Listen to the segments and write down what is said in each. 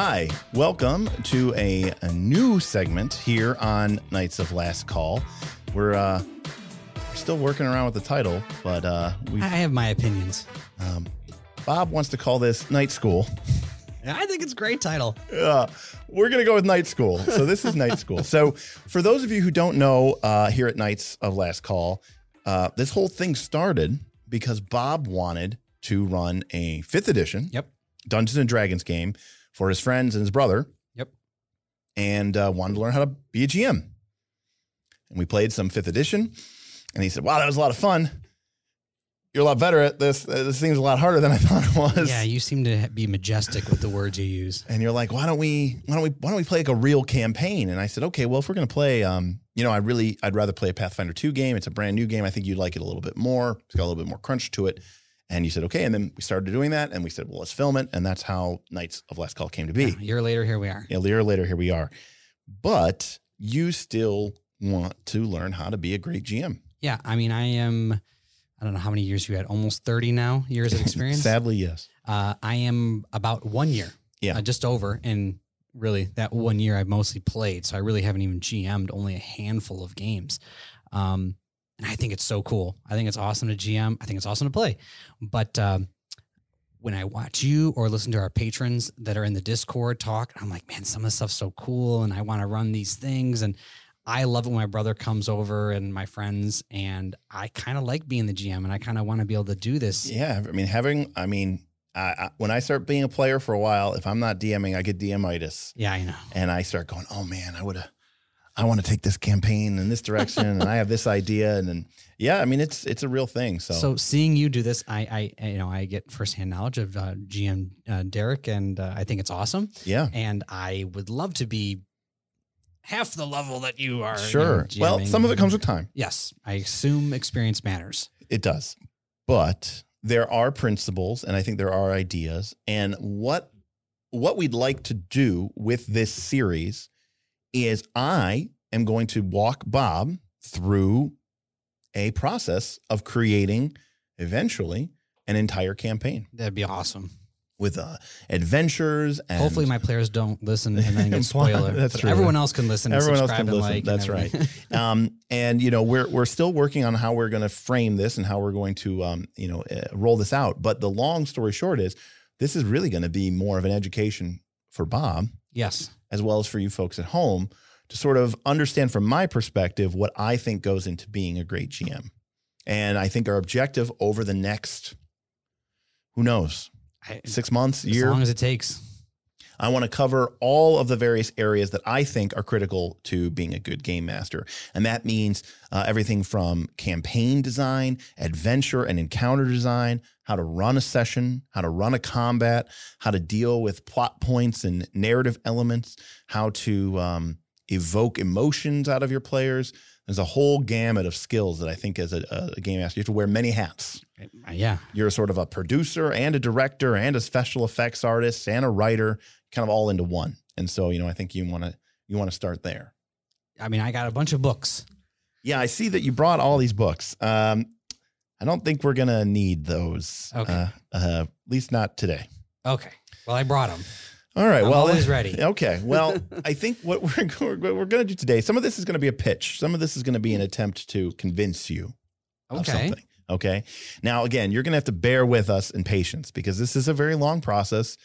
Hi, welcome to a, a new segment here on Knights of Last Call. We're uh, still working around with the title, but uh, we I have my opinions. um, Bob wants to call this Knight School. I think it's a great title. Uh, we're going to go with Knight School. So this is Knight School. So for those of you who don't know, uh, here at Knights of Last Call, uh, this whole thing started because Bob wanted to run a fifth edition Yep. Dungeons and Dragons game for his friends and his brother. Yep. And uh, wanted to learn how to be a GM. And we played some fifth edition. And he said, Wow, that was a lot of fun. You're a lot better at this. Uh, This seems a lot harder than I thought it was. Yeah, you seem to be majestic with the words you use. and you're like, why don't we, why don't we, why don't we play like a real campaign? And I said, okay, well, if we're gonna play, um, you know, I really, I'd rather play a Pathfinder two game. It's a brand new game. I think you'd like it a little bit more. It's got a little bit more crunch to it. And you said, okay. And then we started doing that, and we said, well, let's film it. And that's how Knights of Last Call came to be. A year later, here we are. A year later, here we are. But you still want to learn how to be a great GM. Yeah, I mean, I am. I don't know how many years you had. Almost thirty now years of experience. Sadly, yes. Uh, I am about one year. Yeah. uh, just over. And really, that one year I've mostly played, so I really haven't even GM'd only a handful of games. Um, and I think it's so cool. I think it's awesome to GM. I think it's awesome to play. But um, when I watch you or listen to our patrons that are in the Discord talk, I'm like, man, some of this stuff's so cool, and I want to run these things. And I love it when my brother comes over and my friends, and I kind of like being the GM, and I kind of want to be able to do this. Yeah. I mean, having, I mean, I, I, when I start being a player for a while, if I'm not DMing, I get DMitis. Yeah, I know. and I start going, oh man, I would have, I want to take this campaign in this direction, and I have this idea, and then yeah, I mean it's it's a real thing. So, So seeing you do this, I, I you know, I get firsthand knowledge of uh, GM uh, Derik, and uh, I think it's awesome. yeah, And I would love to be half the level that you are. you know, sure. well, some of it comes with time. Yes, I assume experience matters. It does, but there are principles, and I think there are ideas, and what what we'd like to do with this series is I am going to walk Bob through a process of creating eventually an entire campaign That'd be awesome. with uh, adventures and Hopefully, my players don't listen and then get spoiler. that's but true. Everyone else can listen. And Everyone else subscribe can and listen. like. That's right. um, and you know we're we're still working on how we're going to frame this and how we're going to um, you know uh, roll this out. But the long story short is this is really going to be more of an education for Bob yes. As well as for you folks at home to sort of understand from my perspective what I think goes into being a great GM. And I think our objective over the next who knows six months, as year, as long as it takes. I want to cover all of the various areas that I think are critical to being a good game master. And that means uh, everything from campaign design, adventure and encounter design, how to run a session, how to run a combat, how to deal with plot points and narrative elements, how to um, evoke emotions out of your players. There's a whole gamut of skills that I think as a, a game master, you have to wear many hats Uh, Yeah. you're sort of a producer and a director and a special effects artist and a writer kind of all into one and so you know i think you want to you want to start there I mean, I got a bunch of books. yeah i see that you brought all these books um i don't think we're gonna need those Okay. uh, uh at least not today Okay. Well, I brought them. all right I'm well always ready. okay well i think what we're, what we're gonna do today some of this is gonna be a pitch some of this is gonna be an attempt to convince you of Okay. something. Okay. Now, again, you're going to have to bear with us in patience because this is a very long process.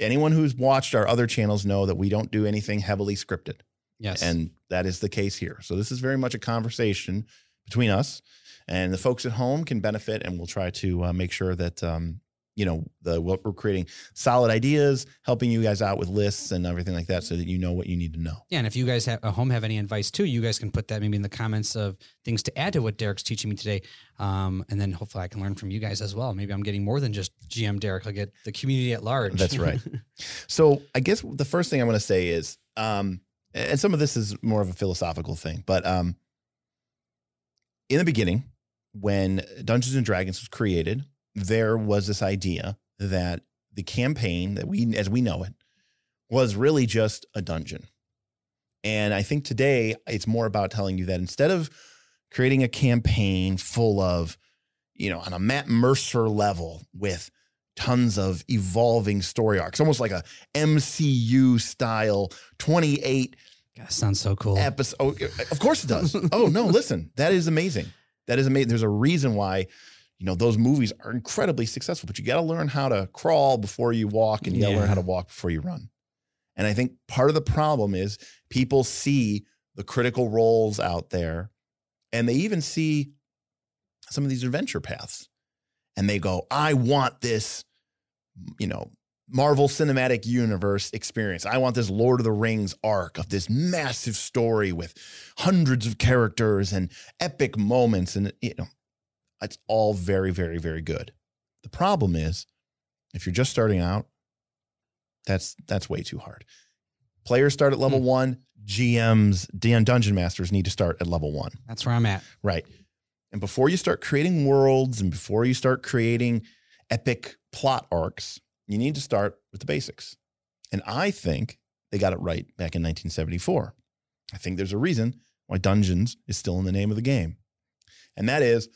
Anyone who's watched our other channels know that we don't do anything heavily scripted, Yes. and that is the case here. So, this is very much a conversation between us, and the folks at home can benefit, and we'll try to uh, make sure that. Um, you know the what we're creating solid ideas helping you guys out with lists and everything like that so that you know what you need to know Yeah, and if you guys have, at home have any advice too, you guys can put that maybe in the comments of things to add to what Derik's teaching me today. Um, and then hopefully I can learn from you guys as well. Maybe I'm getting more than just GM Derik. I'll get the community at large. That's right. So I guess the first thing I want to say is, um, and some of this is more of a philosophical thing, but um, in the beginning, when Dungeons and Dragons was created, there was this idea that the campaign that we, as we know it, was really just a dungeon. And I think today it's more about telling you that instead of creating a campaign full of, you know, on a Matt Mercer level with tons of evolving story arcs, almost like a MCU style 28 God, sounds so cool. episode. Of course it does. oh no, listen, that is amazing. That is amazing. There's a reason why, you know, those movies are incredibly successful. But you got to learn how to crawl before you walk, and you got to Yeah. learn how to walk before you run. And I think part of the problem is people see the critical roles out there, and they even see some of these adventure paths, and they go, "I want this," you know, Marvel Cinematic Universe experience. I want this Lord of the Rings arc of this massive story with hundreds of characters and epic moments. And, you know, it's all very, very, very good. The problem is, if you're just starting out, that's that's way too hard. Players start at level Hmm. one. GMs, Dungeon Masters need to start at level one. That's where I'm at. Right. And before you start creating worlds and before you start creating epic plot arcs, you need to start with the basics. And I think they got it right back in 1974. I think there's a reason why Dungeons is still in the name of the game. And that is,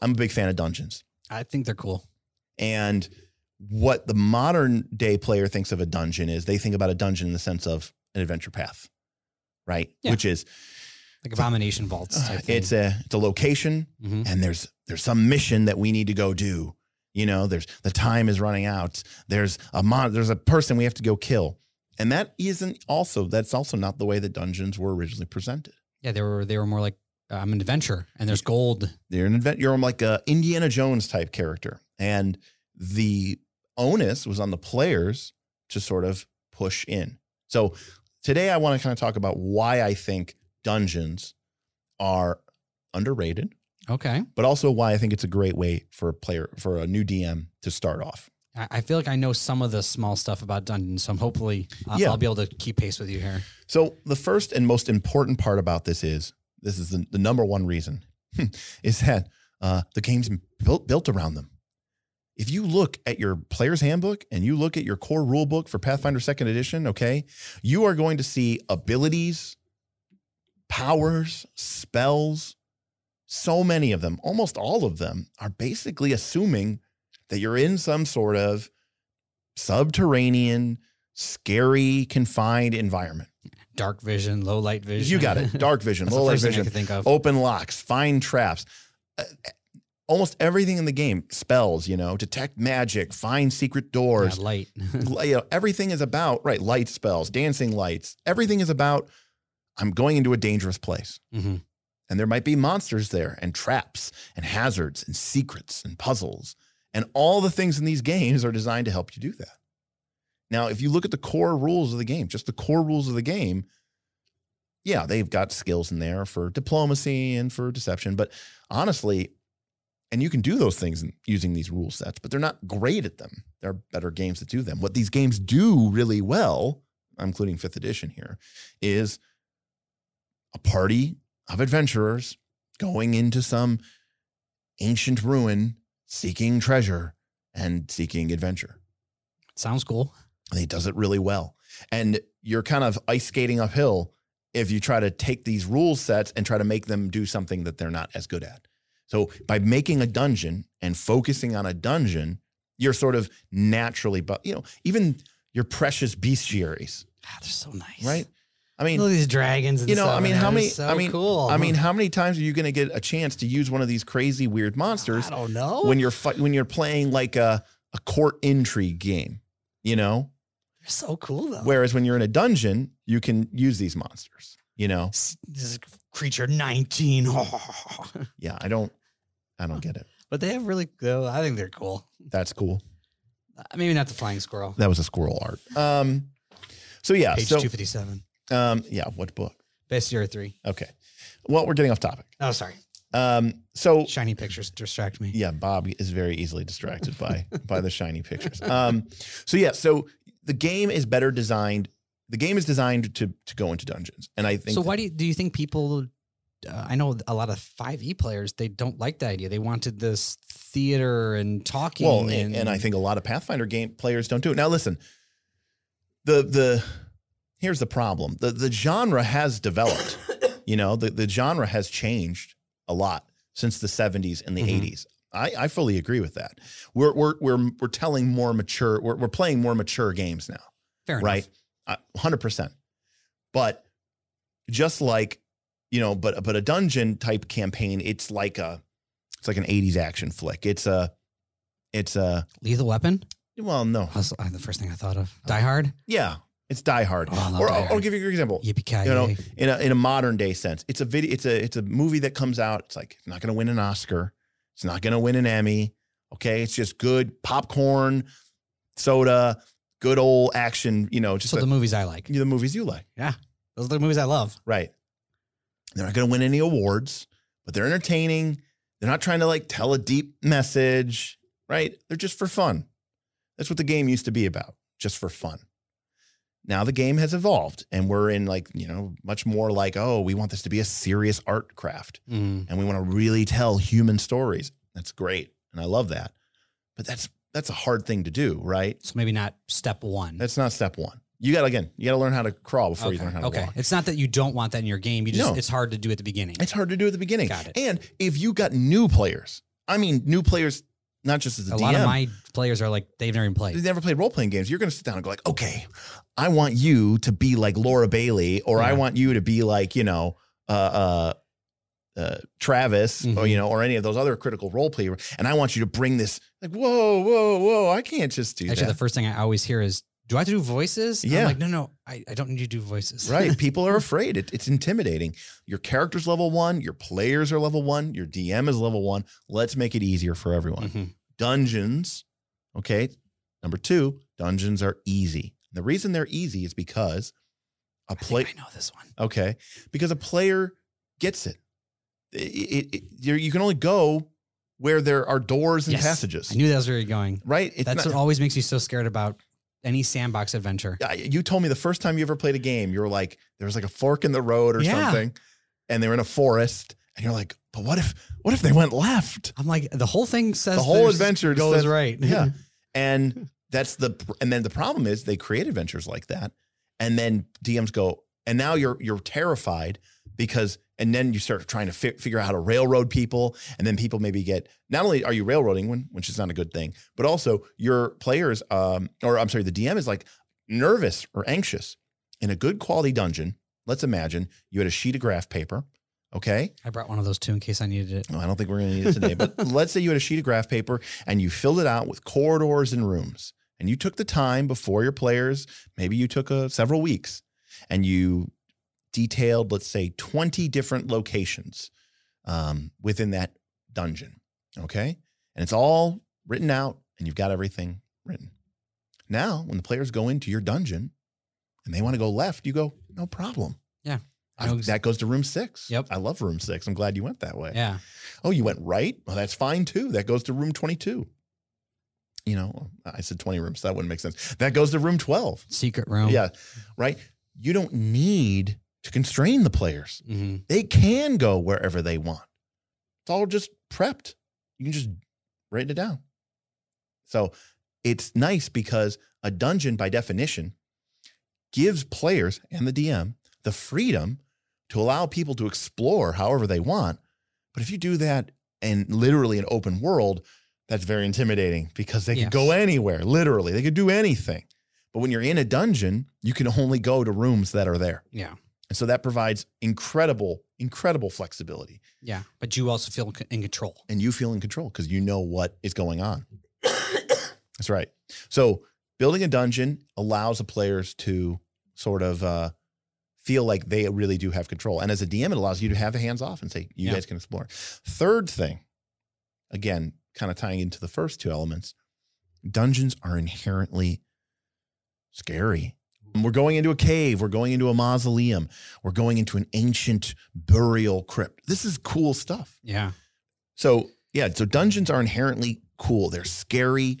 I'm a big fan of Dungeons. I think they're cool. And what the modern day player thinks of a dungeon is they think about a dungeon in the sense of an adventure path, right? Yeah. Which is Like abomination vaults type thing. it's a it's a location Mhm. and there's there's some mission that we need to go do. You know, there's the time is running out. There's a mon- there's a person we have to go kill. And that isn't also that's also not the way that dungeons were originally presented. yeah, they were they were more like Uh, I'm an adventurer and there's gold. You're an event you're like a Indiana Jones type character. And the onus was on the players to sort of push in. So today I want to kind of talk about why I think dungeons are underrated Okay. but also why I think it's a great way for a player for a new DM to start off. I, I feel like I know some of the small stuff about dungeons, so I'm hopefully I'll, Yeah. I'll be able to keep pace with you here. So the first and most important part about this is this is the, the number one reason is that uh, the game's built built around them. If you look at your player's handbook and you look at your core rule book for Pathfinder Second Edition, okay, you are going to see abilities, powers, spells. So many of them, almost all of them, are basically assuming that you're in some sort of subterranean, scary, confined environment. Dark vision, low light vision. You got it. Dark vision, low light vision, think of. open locks, find traps. Uh, almost everything in the game, spells, you know, detect magic, find secret Yeah, doors. light. you know, everything is about, right, light spells, dancing lights. Everything is about I'm going into a dangerous place. hmm And there might be monsters there and traps and hazards and secrets and puzzles. And all the things in these games are designed to help you do that. Now, if you look at the core rules of the game, just the core rules of the game, yeah, they've got skills in there for diplomacy and for deception. But honestly, and you can do those things using these rule sets, but they're not great at them. There are better games that do them. What these games do really well, including fifth edition here, is a party of adventurers going into some ancient ruin, seeking treasure and seeking adventure. Sounds cool. And he does it really well. And you're kind of ice skating uphill if you try to take these rule sets and try to make them do something that they're not as good at. So by making a dungeon and focusing on a dungeon, you're sort of naturally, but you know, even your precious bestiaries, God, ah, they're so nice. right? I mean, Look at these dragons. And you know, I mean, how many? So I mean, cool. I mean, how many times are you going to get a chance to use one of these crazy weird monsters I don't know. when you're when you're playing like a a court intrigue game? You know, so cool though. whereas when you're in a dungeon, you can use these monsters. You know, this is creature 19. yeah, I don't, I don't get it. but they have really though. I think they're cool. That's cool. Uh, Maybe not the flying squirrel. That was a squirrel art. Um, so yeah, Page so 257. um, yeah, what book? Bestiary 3. Okay, well, we're getting off topic. Oh, sorry. Um, so Shiny pictures distract me. yeah, Bob is very easily distracted by by the shiny pictures. Um, so yeah, so the game is better designed. The game is designed to to go into dungeons, and I think So why do you, do you think people? Uh, I know a lot of 5e players they don't like the idea. They wanted this theater and talking. well, and, and I think a lot of Pathfinder game players don't do it. Now, listen, the the here's the problem: the the genre has developed. you know, the the genre has changed a lot since the '70s and the Mhm. '80s. I, I fully agree with that. We're we're we're we're telling more mature. We're we're playing more mature games now, Fair right? enough. Hundred percent. But just like you know, but but a dungeon type campaign, it's like a it's like an '80s action flick. It's a it's a Lethal Weapon. well, no, uh, the first thing I thought of. Die Hard. yeah, it's Die Hard. Oh, or Die I'll, I'll give you an example. Yippee You know, in a in a modern day sense, it's a video. It's a it's a movie that comes out. It's like it's not going to win an Oscar. It's not going to win an Emmy. Okay, it's just good popcorn, soda, good old action. You know, just So a- the movies I like. the movies you like, Yeah. Those are the movies I love. right? They're not going to win any awards, but they're entertaining. They're not trying to like tell a deep message, right? They're just for fun. That's what the game used to be about, just for fun. Now the game has evolved and we're in like, you know, much more like, oh, we want this to be a serious art craft Mm. and we want to really tell human stories. That's great. And I love that. But that's that's a hard thing to do, right? So maybe not step one. That's not step 1. You got to again, you got to learn how to crawl before you okay. learn how to okay. walk. It's not that you don't want that in your game. You just No. it's hard to do at the beginning. It's hard to do at the beginning. Got it. And if you got new players, I mean, new players, not just as a, a DM, lot of my players are like they've never even played. they've never played role playing games. You're going to sit down and go like, okay, I want you to be like Laura Bailey, or I want you to be like, you know, uh, uh, uh, Travis, or Mhm. you know, or any of those other critical role players, and I want you to bring this like, whoa, whoa, whoa! I can't just do Actually, that. the first thing I always hear is, "Do I have to do voices?" Yeah. I'm like, no, no, I, I don't need you to do voices. right? People are afraid. It, it's intimidating. Your character's level one. Your players are level one. Your DM is level one. Let's make it easier for everyone. Mhm. Dungeons. Okay. Number two, dungeons are easy. The reason they're easy is because a player. I know this one. Okay, because a player gets it. It, it, it- you're- can only go where there are doors and Yes. passages, I knew that was where you're going. right? It's That's not- what always makes you so scared about any sandbox adventure. You told me the first time you ever played a game, you were like, there was like a fork in the road or Yeah. something, and they were in a forest, and you're like, but what if, what if they went left? I'm like, the whole thing says The whole adventure goes says- right. Yeah. And that's the and then the problem is they create adventures like that. And then DMs go, and now you're you're terrified because and then you start trying to fi- figure out how to railroad people. And then people maybe get not only are you railroading when which is not a good thing, but also your players, um, or I'm sorry, the DM is like nervous or anxious in a good quality dungeon. Let's imagine you had a sheet of graph paper. Okay. I brought one of those too in case I needed it. No, I don't think we're going to need it today. But let's say you had a sheet of graph paper and you filled it out with corridors and rooms, and you took the time before your players. Maybe you took a, several weeks, and you detailed, let's say, twenty different locations um, within that dungeon. Okay, and it's all written out, and you've got everything written. Now, when the players go into your dungeon and they want to go left, you go, no problem. Yeah. I- that goes to room six. Yep. I love room six. I'm glad you went that way. Yeah. Oh, you went right? Well, that's fine too. That goes to room 22. You know, I said 20 rooms. So that wouldn't make sense. That goes to room 12. Secret room. Yeah, right. You don't need to constrain the players. hmm They can go wherever they want. It's all just prepped. You can just write it down. So it's nice because a dungeon, by definition, gives players and the DM the freedom to allow people to explore however they want. But if you do that in literally an open world, that's very intimidating because they Yes. could go anywhere, literally. They could do anything. But when you're in a dungeon, you can only go to rooms that are there. Yeah. And so that provides incredible, incredible flexibility. Yeah. But you also feel in control. And you feel in control because you know what is going on. That's right. So building a dungeon allows the players to sort of uh, feel like they really do have control. And as a DM, it allows you to have the hands off and say, you Yeah. guys can explore. Third thing, again, kind of tying into the first two elements, dungeons are inherently scary. We're going into a cave. We're going into a mausoleum. We're going into an ancient burial crypt. This is cool stuff. Yeah. So, yeah, so dungeons are inherently cool. They're scary,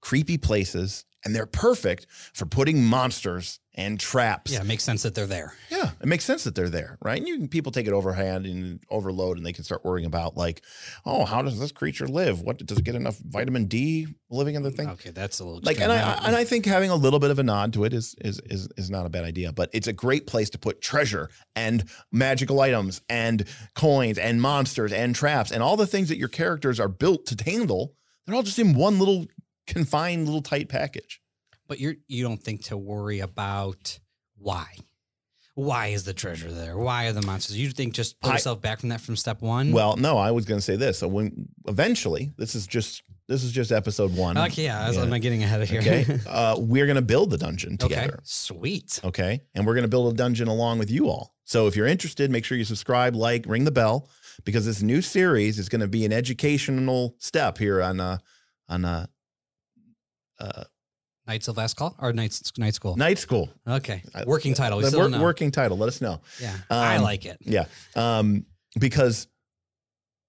creepy places, And they're perfect for putting monsters and traps. Yeah, it makes sense that they're there. Yeah, it makes sense that they're there, right? And you can, people take it overhand and overload, and they can start worrying about like, oh, how does this creature live? What does it get enough vitamin D living in the thing? Okay, that's a little Like, and I Now- and I think having a little bit of a nod to it is is is is not a bad idea. But it's a great place to put treasure and magical items and coins and monsters and traps and all the things that your characters are built to handle. They're all just in one little confined little tight package. But you're you don't think to worry about why. Why is the treasure there? Why are the monsters? You think just pull I- yourself back from that from step one? Well, no, I was going to say this. So when eventually, this is just this is just episode one. okay, yeah, Yeah. I'm not getting ahead of here. Okay, uh, we're going to build the dungeon okay, together. sweet. Okay, and we're going to build a dungeon along with you all. So if you're interested, make sure you subscribe, like, ring the bell, because this new series is going to be an educational step here on uh on uh, uh Knights of Last Call or Knights Night School. night school. Okay, working title. We The still wor- don't know. working title. Let us know. Yeah, I Um, like it. Yeah, um, because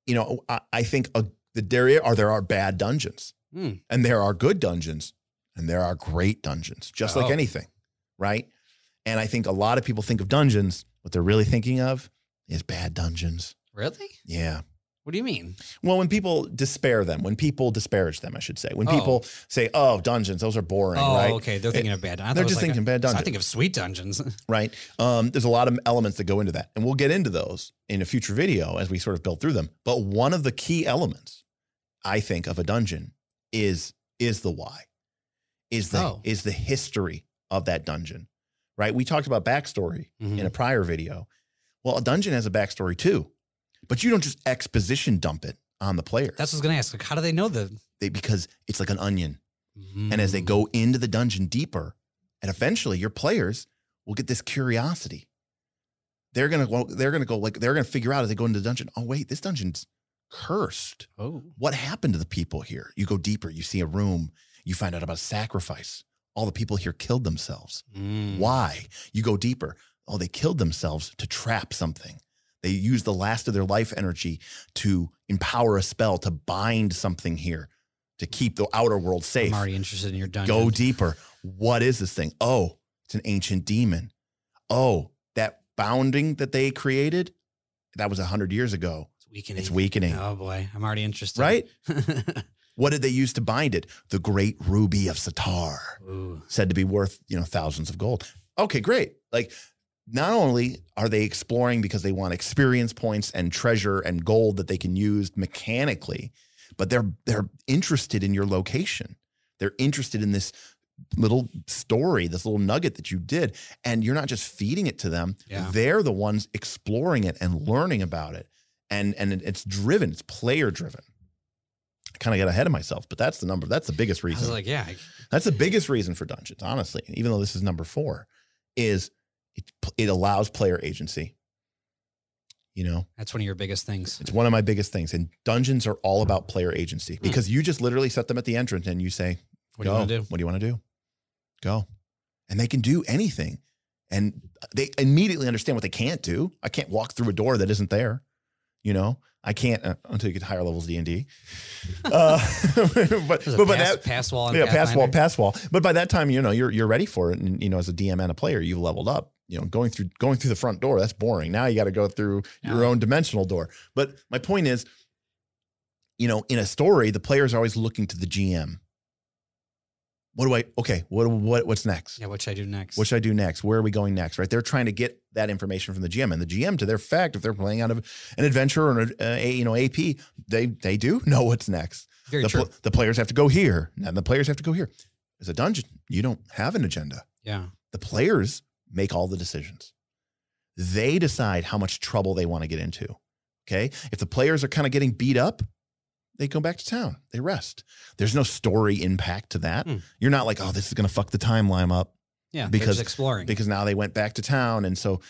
you know I, I think a, that there are there are bad dungeons. Hmm. and there are good dungeons and there are great dungeons just like Oh. anything right and i think a lot of people think of dungeons what they're really thinking of is bad dungeons Really? yeah What do you mean? well when people despair them when people disparage them i should say when Oh. people say oh dungeons those are boring oh, right okay. They're thinking of bad. dungeons. they're just like a- thinking bad dungeons. I think of sweet dungeons. right um, there's a lot of elements that go into that and we'll get into those in a future video as we sort of build through them but one of the key elements i think of a dungeon is is the why is the Oh. is the history of that dungeon right we talked about backstory Mhm. in a prior video well a dungeon has a backstory too but you don't just exposition dump it on the player That's what I was gonna ask. Like, how do they know the? they, because it's like an onion and as they Mm. go into the dungeon deeper, and eventually your players will get this curiosity. They're gonna go, they're gonna go like they're gonna figure out as they go into the dungeon, oh wait, this dungeon's cursed. oh, What happened to the people here? You go deeper, you see a room, you find out about sacrifice. All the people here killed themselves. Mm. Why? You go deeper. Oh, they killed themselves to trap something. They use the last of their life energy to empower a spell to bind something here to keep the outer world safe. I'm already interested in your dungeon. Go deeper. What is this thing? Oh, it's an ancient demon. Oh, that bounding that they created, that was a hundred years ago. It's weakening. It's weakening, Oh boy, I'm already interested. right? What did they use to bind it? The great ruby of Satar, Ooh. said to be worth, you know, thousands of gold. Okay, great. Like not only are they exploring because they want experience points and treasure and gold that they can use mechanically, but they're they're interested in your location. They're interested in this little story, this little nugget that you did, and you're not just feeding it to them. Yeah. They're the ones exploring it and learning about it. And and it's driven, it's player driven. I kind of got ahead of myself, but that's the number. That's the biggest I reason. was like, yeah, That's the biggest reason for dungeons, honestly. Even though this is number four, is it, it allows player agency. You know, that's one of your biggest things. it's one of my biggest things. And dungeons are all about player agency because you just literally set them at the entrance and you say, What do you want to do? What do you want to do? Go. And they can do anything. And they immediately understand what they can't do. I can't walk through a door that isn't there. You know, I can't uh, until you get higher levels D and D. Uh, But but by pass, that pass wall. and yeah, pass wall, pass wall. But by that time, you know, you're you're ready for it, and you know, as a DM and a player, you've leveled up. You know, going through going through the front door, that's boring. Now you got to go through your own dimensional door. But my point is, you know, in a story, the players are always looking to the GM. What do I? Okay, what what what's next? Yeah, what should I do next? What should I do next? Where are we going next? Right? They're trying to get that information from the GM, and the GM, to their fact, if they're playing out of an adventure or an, uh, a you know AP, they they do know what's next Very the, true. the players have to go here and the players have to go here as a dungeon you don't have an agenda yeah. the players make all the decisions they decide how much trouble they want to get into okay if the players are kind of getting beat up they go back to town they rest there's no story impact to that Hmm. you're not like oh this is going to fuck the timeline up Yeah. Because- exploring. because now they went back to town and so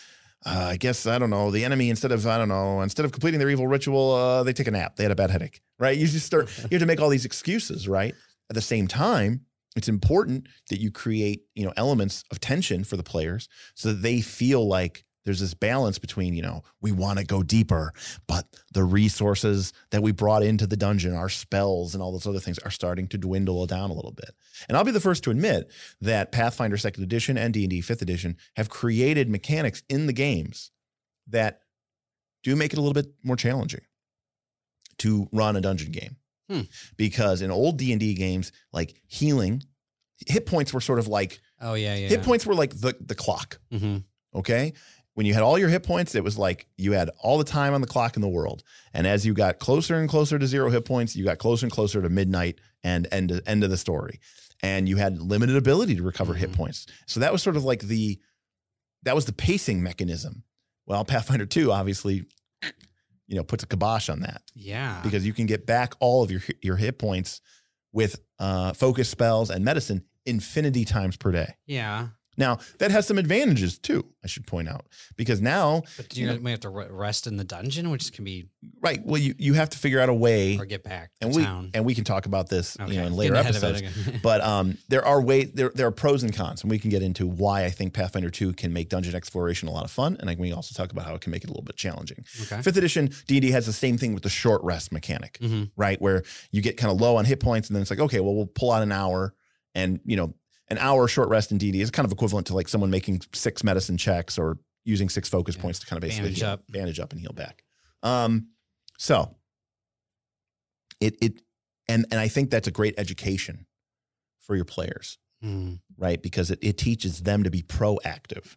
uh, I guess I don't know. The enemy instead of I don't know instead of completing their evil ritual, uh, they take a nap. They had a bad headache, right? You just start. You have to make all these excuses, right? At the same time, it's important that you create you know elements of tension for the players so that they feel like there's this balance between, you know, we want to go deeper, but the resources that we brought into the dungeon, our spells and all those other things are starting to dwindle down a little bit. And I'll be the first to admit that Pathfinder 2nd edition and D&D 5th edition have created mechanics in the games that do make it a little bit more challenging to run a dungeon game. Hmm. Because in old D&D games, like healing, hit points were sort of like Oh yeah, yeah. hit points were like the the clock, hmm okay? When you had all your hit points, it was like you had all the time on the clock in the world. And as you got closer and closer to zero hit points, you got closer and closer to midnight and end end of the story. And you had limited ability to recover hit Mhm. points. So that was sort of like the that was the pacing mechanism. Well, Pathfinder 2 obviously you know puts a kibosh on that Yeah. because you can get back all of your your hit points with uh, focus spells and medicine infinity times per day. yeah. Now that has some advantages too. I should point out because now, But you, You know, we have to rest in the dungeon, which can be right? Well, you you have to figure out a way, or get back to and we town. and we can talk about this Okay. you know in later ahead of it episodes. But um, there are way there there are pros and cons, and we can get into why I think Pathfinder Two can make dungeon exploration a lot of fun, and I can also talk about how it can make it a little bit challenging. okay. Fifth edition D and D has the same thing with the short rest mechanic. Mhm. right? Where you get kind of low on hit points, and then it's like, okay, well, we'll pull out an hour, and you know, an hour short rest in DD is kind of equivalent to like someone making six medicine checks or using six focus Yeah. points to kind of basically Bandage heal- up. bandage up, and heal back. Um, so it it and and I think that's a great education for your players, Mm. right? Because it, it teaches them to be proactive.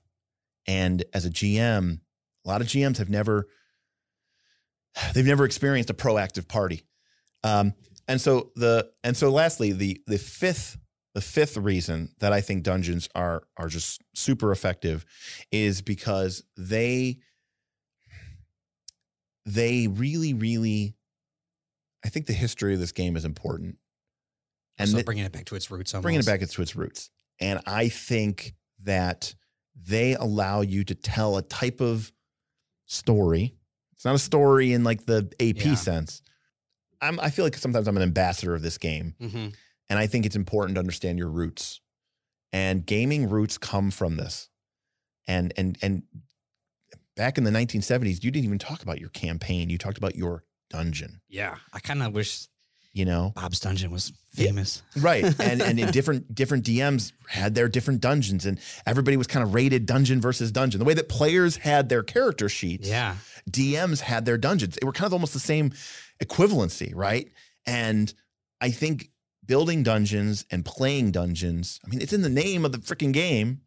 And as a GM, a lot of GMs have never they've never experienced a proactive party. Um, and so the and so lastly, the the fifth the fifth reason that I think dungeons are are just super effective is because they they really really I think the history of this game is important. And so bringing it back to its roots. Almost. bringing it back to its roots. And I think that they allow you to tell a type of story. It's not a story in like the AP Yeah. sense. I'm, I feel like sometimes I'm an ambassador of this game, Mhm. And I think it's important to understand your roots. And gaming roots come from this. And and and back in the 1970s, you didn't even talk about your campaign. You talked about your dungeon. Yeah, I kind of wish You know, Bob's Dungeon was Yeah. famous. right and and different different dms had their different dungeons and everybody was kind of rated dungeon versus dungeon the way that players had their character sheets Yeah, dms had their dungeons they were kind of almost the same equivalency right and i think building dungeons and playing dungeons i mean it's in the name of the freaking game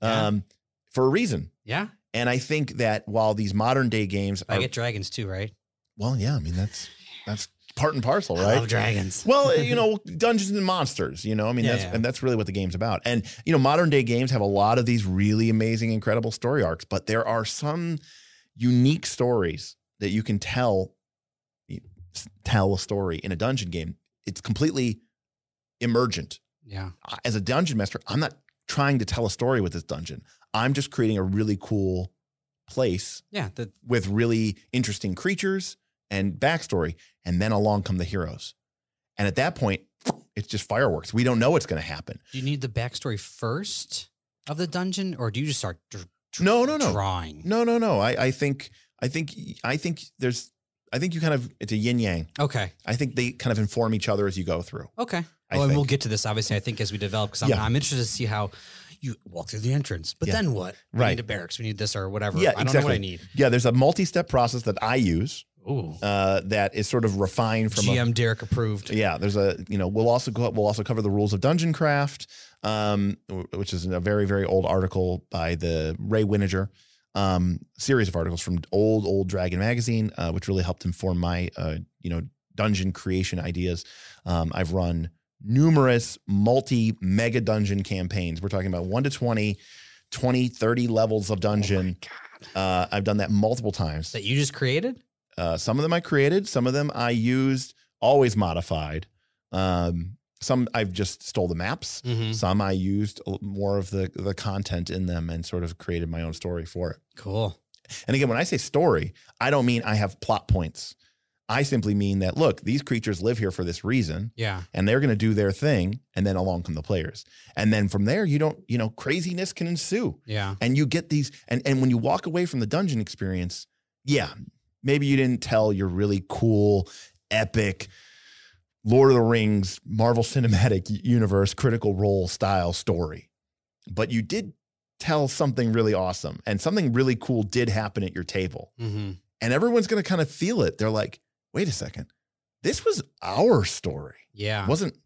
Yeah. um for a reason yeah. and i think that while these modern day games I are get dragons too, right? well yeah i mean that's that's part and parcel I right love dragons. well, you know, Dungeons and Monsters, you know, I mean, Yeah, that's, yeah. and that's really what the game's about. And, you know, modern day games have a lot of these really amazing, incredible story arcs, but there are some unique stories that you can tell, tell a story in a dungeon game. It's completely emergent. yeah, As a dungeon master, I'm not trying to tell a story with this dungeon. I'm just creating a really cool place yeah. The, with really interesting creatures and backstory. And then along come the heroes. And at that point, it's just fireworks. We don't know what's going to happen. do you need the backstory first of the dungeon, or do you just start dr- dr- No, no, no. drawing? No, no, no. I, I think, I think, I think there's, I think you kind of, it's a yin yang. Okay, I think they kind of inform each other as you go through. okay. I well, and we'll get to this obviously. I think as we develop, because I'm, Yeah. I'm interested to see how you walk through the entrance. But Yeah. then what? We Right. need a barracks. We need this or whatever. Yeah, I don't know what I exactly. need. Yeah, there's a multi-step process that I use Ooh, uh, that is sort of refined from a, GM Derek approved. Yeah, there's a you know we'll also go we'll also cover the rules of dungeon craft, um, which is a very very old article by the Ray Winninger, um, series of articles from old old Dragon magazine, uh, which really helped inform my uh, you know dungeon creation ideas. Um, I've run numerous multi mega dungeon campaigns. We're talking about one to 20, 20, 30 levels of dungeon. Oh uh, I've done that multiple times. That you just created? Uh, some of them I created, some of them I used, always modified. Um, some I've just stole the maps. Mm-hmm. Some I used more of the the content in them and sort of created my own story for it. Cool. And again, when I say story, I don't mean I have plot points. I simply mean that look, these creatures live here for this reason Yeah. and they're going to do their thing and then along come the players. And then from there you don't, you know, craziness can ensue. Yeah. And you get these and and when you walk away from the dungeon experience, yeah, maybe you didn't tell your really cool epic Lord of the Rings, Marvel Cinematic Universe, critical role style story. But you did tell something really awesome and something really cool did happen at your table. Mm-hmm. And everyone's going to kind of feel it. They're like, wait a second, this was our story. Yeah. It wasn't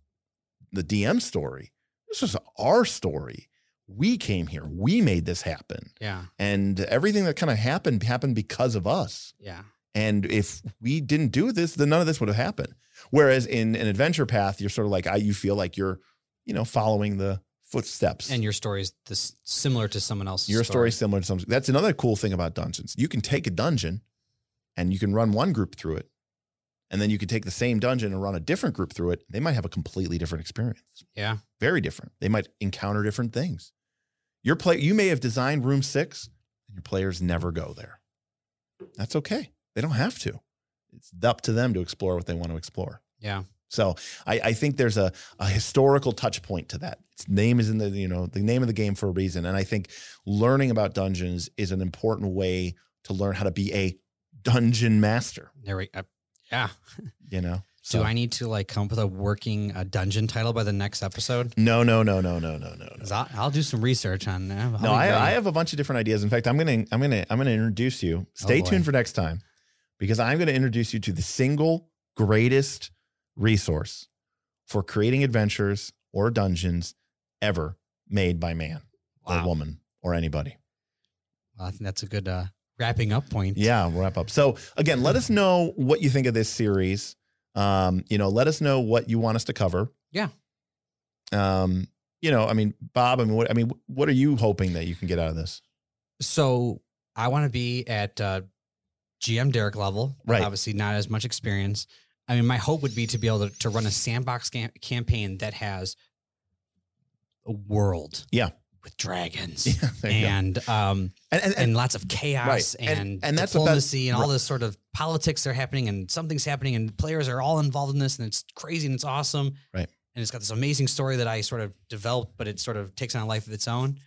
the DM story. This was our story. We came here. We made this happen. Yeah. And everything that kind of happened happened because of us. Yeah. And if we didn't do this, then none of this would have happened. Whereas in an adventure path, you're sort of like, I, you feel like you're, you know, following the footsteps. And your story's this similar to someone else's. your story. story's similar to something. That's another cool thing about dungeons. You can take a dungeon and you can run one group through it. And then you can take the same dungeon and run a different group through it. They might have a completely different experience. Yeah. Very different. They might encounter different things. Your play you may have designed room six and your players never go there. That's okay. They don't have to. It's up to them to explore what they want to explore. Yeah. So I, I think there's a, a historical touch point to that. Its name is in the you know the name of the game for a reason, and I think learning about dungeons is an important way to learn how to be a dungeon master. There we. Uh, yeah. You know. Do I need to like come up with a working uh, dungeon title by the next episode? No, no, no, no, no, no, no, I'll, I'll do some research on that. I'll No, I. I have a bunch of different ideas. In fact, I'm gonna I'm gonna I'm gonna introduce you. Stay boy. tuned for next time because I'm gonna introduce you to the single greatest resource for creating adventures or dungeons ever made by man or woman or anybody. Well, I think that's a good uh, wrapping up point. Yeah, wrap up. So again, let us know what you think of this series. Um, you know, let us know what you want us to cover. Yeah. Um, you know, I mean, Bob, I mean, what I mean, what are you hoping that you can get out of this? So I want to be at uh, GM Derik level. Right. Obviously, not as much experience. I mean, my hope would be to be able to, to run a sandbox cam- campaign that has a world. Yeah. With dragons. Yeah, there you go. and um and, and, and lots of chaos Right. And- and, and that's best- diplomacy and all right. this sort of politics that are happening and something's happening and players are all involved in this and it's crazy and it's awesome. Right. And it's got this amazing story that I sort of developed, but it sort of takes on a life of its own.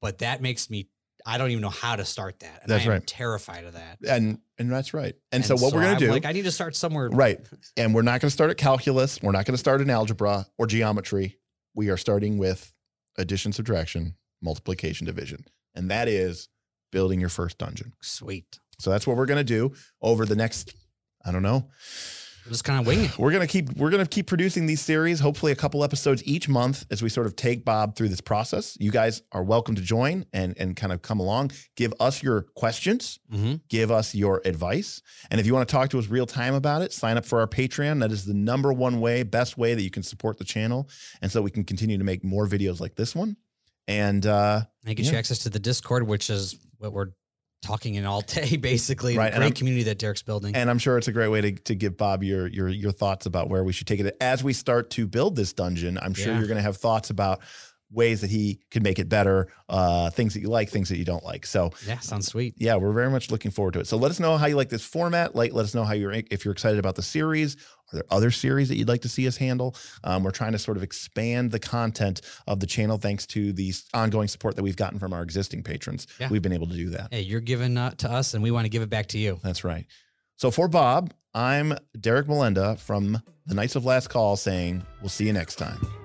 But that makes me I don't even know how to start that. And That's I am right. terrified of that. and and that's right. And, so what we're gonna I'm do, like I need to start somewhere. right? And we're not gonna start at calculus. We're not gonna start in algebra or geometry. We are starting with addition, subtraction, multiplication, division, and that is building your first dungeon. Sweet. So that's what we're gonna do over the next. I don't know. Just kind of wing it. We're gonna keep we're gonna keep producing these series. Hopefully, a couple episodes each month as we sort of take Bob through this process. You guys are welcome to join and and kind of come along. Give us your questions. Mhm. Give us your advice. And if you want to talk to us real time about it, sign up for our Patreon. That is the number one way, best way that you can support the channel, and so we can continue to make more videos like this one. And uh, And it gets Yeah. you access to the Discord, which is what we're talking in all day, basically. Right, great community that Derik's building. and I'm sure it's a great way to, to give Bob your your your thoughts about where we should take it as we start to build this dungeon. I'm sure Yeah. you're going to have thoughts about ways that he could make it better, uh, things that you like, things that you don't like. So yeah, sounds sweet. yeah, we're very much looking forward to it. So let us know how you like this format. Like, let us know how you're if you're excited about the series. Are there other series that you'd like to see us handle? Um, we're trying to sort of expand the content of the channel thanks to the ongoing support that we've gotten from our existing patrons. Yeah. We've been able to do that. Hey, you're giving uh, to us, and we want to give it back to you. That's right. So for Bob, I'm Derik Melenda from the Knights of Last Call saying we'll see you next time.